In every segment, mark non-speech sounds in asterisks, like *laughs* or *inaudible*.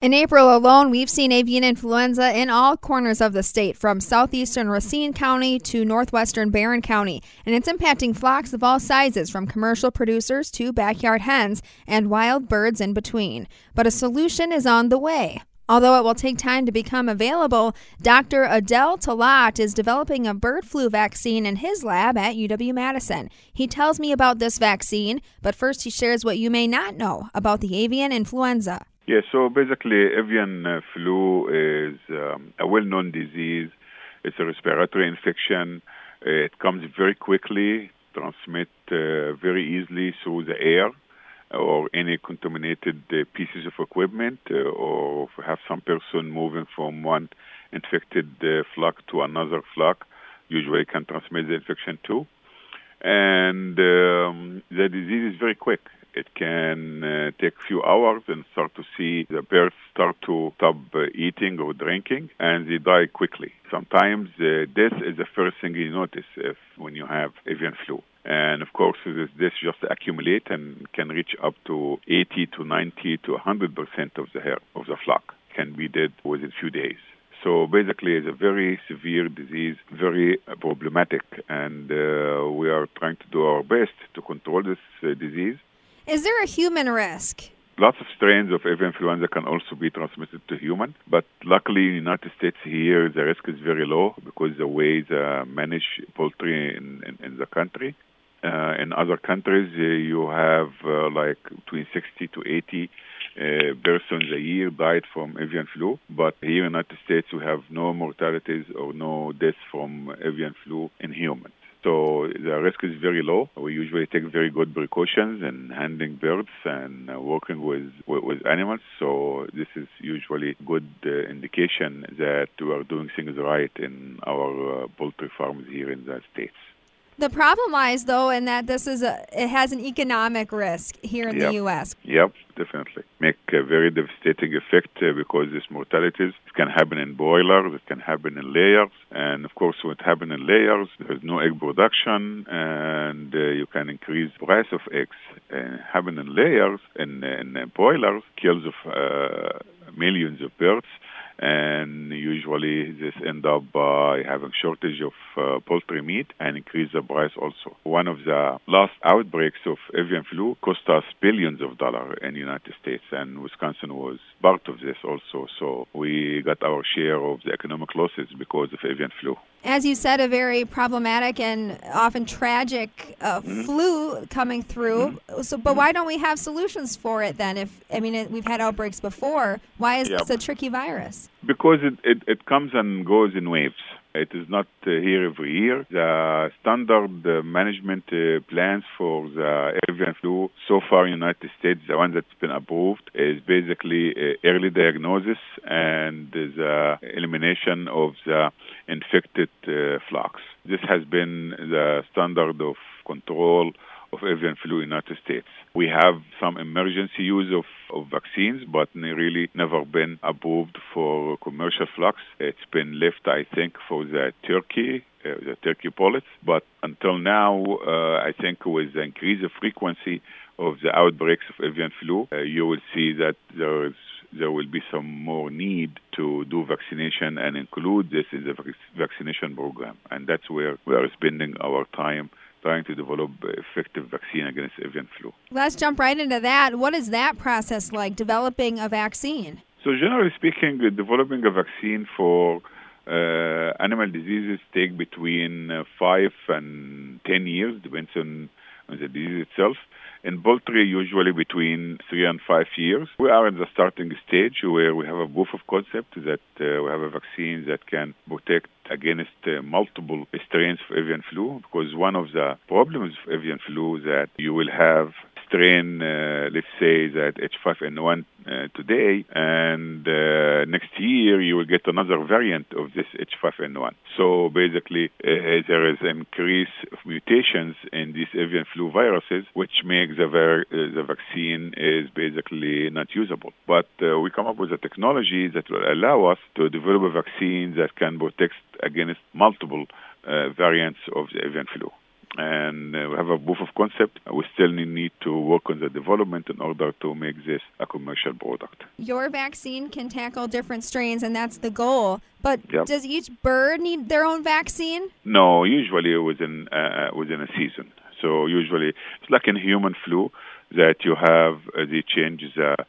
In April alone, we've seen avian influenza in all corners of the state, from southeastern Racine County to northwestern Barron County, and it's impacting flocks of all sizes, from commercial producers to backyard hens and wild birds in between. But a solution is on the way. Although it will take time to become available, Dr. Adel Talaat is developing a bird flu vaccine in his lab at UW Madison. He tells me about this vaccine, but first he shares what you may not know about the avian influenza. Yeah, so basically, avian uh, flu is um, a well known disease. It's a respiratory infection. Uh, it comes very quickly, transmit uh, very easily through the air or any contaminated uh, pieces of equipment, uh, or have some person moving from one infected flock to another flock, usually can transmit the infection too. And um, the disease is very quick. It can uh, take a few hours and start to see the birds start to stop uh, eating or drinking, and they die quickly. Sometimes uh, this is the first thing you notice if when you have avian flu. And of course, this just accumulate and can reach up to 80 to 90 to 100 percent of the hair of the flock can be dead within a few days. So basically, it's a very severe disease, very problematic, and uh, we are trying to do our best to control this uh, disease. Is there a human risk? Lots of strains of avian influenza can also be transmitted to human, but luckily in the United States here the risk is very low because the way they manage poultry in, in, in the country. Uh, in other countries, uh, you have uh, like between 60 to 80 uh, persons a year died from avian flu, but here in the United States we have no mortalities or no deaths from avian flu in humans. So the risk is very low. We usually take very good precautions in handling birds and uh, working with, with, animals. So this is usually good uh, indication that we are doing things right in our uh, poultry farms here in the states. The problem lies, though, in that this is a it has an economic risk here in yep. the U.S. Yep, definitely. Make a very devastating effect uh, because these mortalities it can happen in broilers, it can happen in layers, and of course, when it happens in layers, there's no egg production, and uh, you can increase price of eggs. And happen in layers in, in broilers kills of uh, millions of birds and usually this end up by having shortage of uh, poultry meat and increase the price also. One of the last outbreaks of avian flu cost us billions of dollars in the United States, and Wisconsin was part of this also. So we got our share of the economic losses because of avian flu. As you said, a very problematic and often tragic uh, mm-hmm. flu coming through. Mm-hmm. So, but why don't we have solutions for it then? If I mean, it, we've had outbreaks before. Why is this a tricky virus? Because it, it, it comes and goes in waves. It is not uh, here every year. The standard uh, management uh, plans for the avian flu so far in the United States, the one that's been approved, is basically early diagnosis and the elimination of the infected flocks. This has been the standard of control of avian flu in the United States. We have some emergency use of, of vaccines, but really never been approved for commercial flocks. It's been left, I think, for the turkey, uh, the turkey poulets. But until now, uh, I think with the increase of frequency of the outbreaks of avian flu, uh, you will see that there is there will be some more need to do vaccination and include this in the vaccination program. And that's where we are spending our time trying to develop effective vaccine against avian flu. Let's jump right into that. What is that process like, developing a vaccine? So, generally speaking, developing a vaccine for uh, animal diseases take between uh, five and ten years, depends on, on the disease itself. In poultry, usually between three and five years. We are in the starting stage where we have a proof of concept that uh, we have a vaccine that can protect against uh, multiple strains of avian flu because one of the problems of avian flu is that you will have strain, uh, let's say that H5N1 uh, today, and uh, next year you will get another variant of this H5N1. So basically, uh, there is an increase of mutations in these avian flu viruses, which makes the, ver- uh, the vaccine is basically not usable. But uh, we come up with a technology that will allow us to develop a vaccine that can protect against multiple variants of the avian flu and uh, we have a proof of concept. We still need to work on the development in order to make this a commercial product. Your vaccine can tackle different strains, and that's the goal. But yep. does each bird need their own vaccine? No, usually within uh, within a season. So usually it's like in human flu that you have uh, the changes. Uh, uh,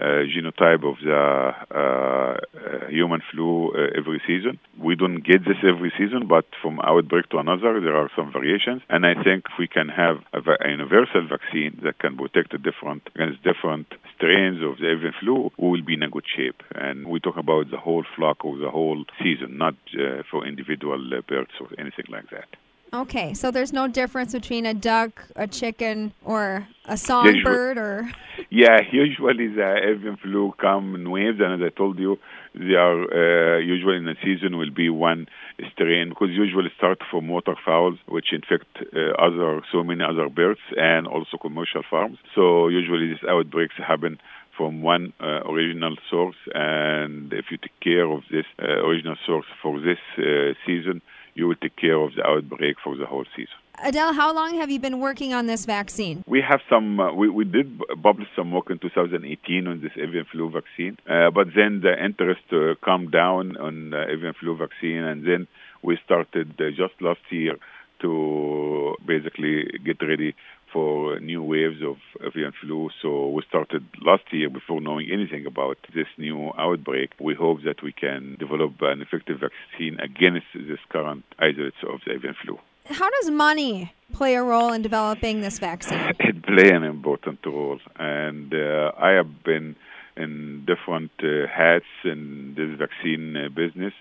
genotype of the uh, uh, human flu every season. We don't get this every season, but from outbreak to another, there are some variations. And I think if we can have a, a universal vaccine that can protect different against different strains of the avian flu, we will be in a good shape. And we talk about the whole flock or the whole season, not uh, for individual uh, birds or anything like that. Okay, so there's no difference between a duck, a chicken, or a songbird, or yeah, usually the avian flu come in waves, and as I told you, they are uh, usually in the season will be one strain because usually start from waterfowls, which infect uh, other so many other birds and also commercial farms. So usually these outbreaks happen from one uh, original source, and if you take care of this uh, original source for this uh, season, you will take care of the outbreak for the whole season. Adel, how long have you been working on this vaccine? We have some. Uh, we, we did publish some work in 2018 on this avian flu vaccine, uh, but then the interest uh, calmed down on the avian flu vaccine, and then we started uh, just last year to basically get ready for new waves of avian flu. So we started last year before knowing anything about this new outbreak. We hope that we can develop an effective vaccine against this current isolates of the avian flu. How does money play a role in developing this vaccine? *laughs* It plays an important role, and uh, I have been in different uh, hats in this vaccine uh, business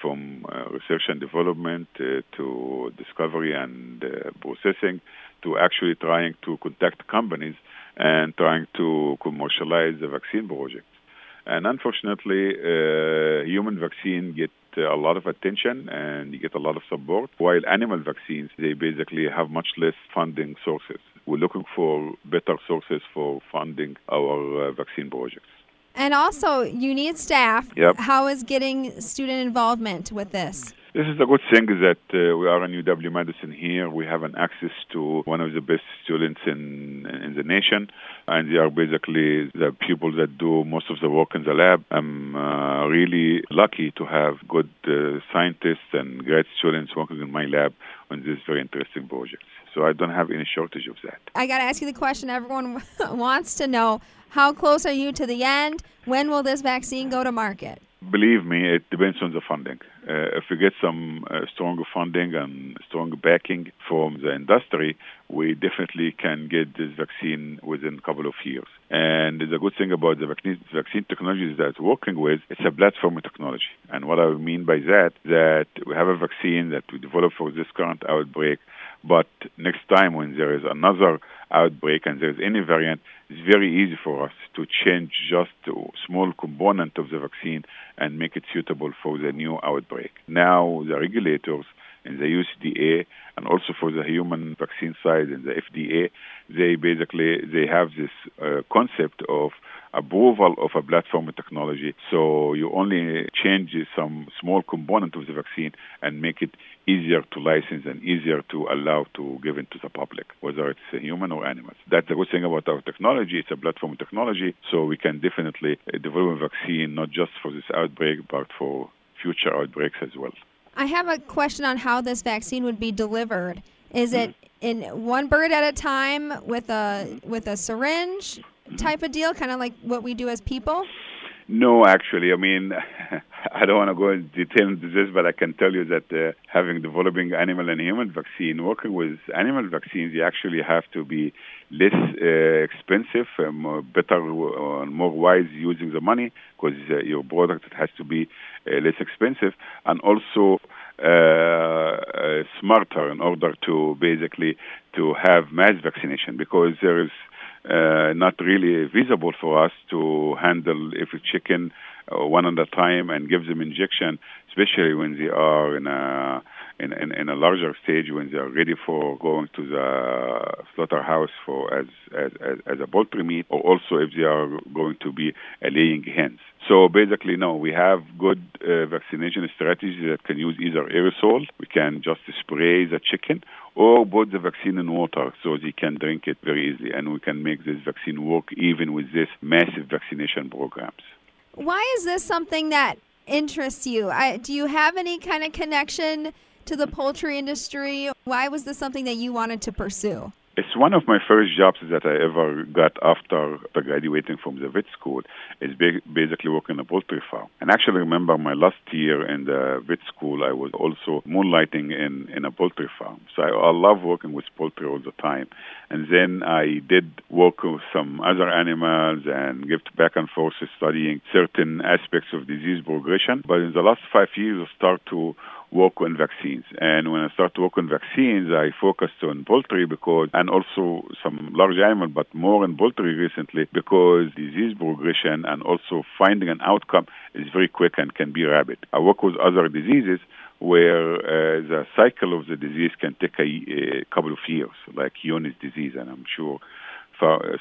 from uh, research and development uh, to discovery and uh, processing to actually trying to contact companies and trying to commercialize the vaccine project. And unfortunately, human vaccine get a lot of attention and you get a lot of support, while animal vaccines, they basically have much less funding sources. We're looking for better sources for funding our vaccine projects. And also, you need staff. Yep. How is getting student involvement with this? This is a good thing that uh, we are in UW Madison here. We have an access to one of the best students in in the nation, and they are basically the people that do most of the work in the lab. I'm uh, really lucky to have good uh, scientists and great students working in my lab on this very interesting project. So I don't have any shortage of that. I got to ask you the question everyone *laughs* wants to know. How close are you to the end? When will this vaccine go to market? Believe me, it depends on the funding. Uh, if we get some uh, stronger funding and stronger backing from the industry, we definitely can get this vaccine within a couple of years. And the good thing about the vaccine, vaccine technology that working with, it's a platform technology. And what I mean by that, that we have a vaccine that we develop for this current outbreak, but next time when there is another outbreak and there's any variant, it's very easy for us to change just a small component of the vaccine and make it suitable for the new outbreak. Now the regulators in the USDA and also for the human vaccine side in the FDA, they basically they have this uh, concept of approval of a platform technology. So you only change some small component of the vaccine and make it easier to license and easier to allow to give into the public, whether it's a human or animals. That's the good thing about our technology. It's a platform technology, so we can definitely uh, develop a vaccine not just for this outbreak, but for future outbreaks as well. I have a question on how this vaccine would be delivered. Is it in one bird at a time with a with a syringe type of deal, kind of like what we do as people? No, actually, I mean, *laughs* *laughs* I don't want to go into detail into this, but I can tell you that uh, having developing animal and human vaccine, working with animal vaccines, you actually have to be less uh, expensive, and better, uh, more wise using the money because uh, your product has to be uh, less expensive, and also uh, smarter in order to basically to have mass vaccination because there is uh, not really visible for us to handle every chicken uh, one at a time and give them injection, especially when they are in a in, in, in, a larger stage when they are ready for going to the slaughterhouse for as, as, as, as a poultry meat, or also if they are going to be laying hens. So basically, no, we have good uh, vaccination strategies that can use either aerosol, we can just spray the chicken, or put the vaccine in water so they can drink it very easily, and we can make this vaccine work even with this massive vaccination programs. Why is this something that interests you? I, do you have any kind of connection to the poultry industry? Why was this something that you wanted to pursue? It's one of my first jobs that I ever got after graduating from the vet school. Is basically working in a poultry farm. And actually, remember my last year in the vet school, I was also moonlighting in, in a poultry farm. So I, I love working with poultry all the time. And then I did work with some other animals and give back and forth studying certain aspects of disease progression. But in the last five years, I start to work on vaccines. And when I started to work on vaccines, I focused on poultry because, and also some large animal, but more in poultry recently because disease progression and also finding an outcome is very quick and can be rapid. I work with other diseases where uh, the cycle of the disease can take a, a couple of years, like Johne's disease, and I'm sure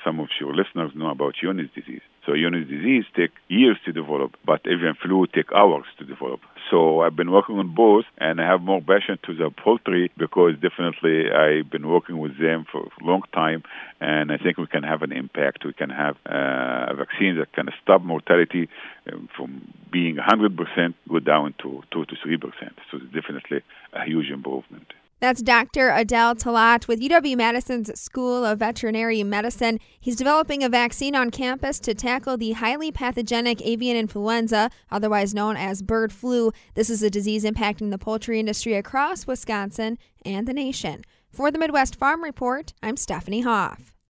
some of your listeners know about Johne's disease. So Johne's disease take years to develop, but avian flu take hours to develop. So I've been working on both, and I have more passion to the poultry because definitely I've been working with them for a long time, and I think we can have an impact. We can have uh, a vaccine that can stop mortality um, from being 100% go down to 2 to 3%. So it's definitely a huge improvement. That's Dr. Adel Talaat with UW Madison's School of Veterinary Medicine. He's developing a vaccine on campus to tackle the highly pathogenic avian influenza, otherwise known as bird flu. This is a disease impacting the poultry industry across Wisconsin and the nation. For the Midwest Farm Report, I'm Stephanie Hoff.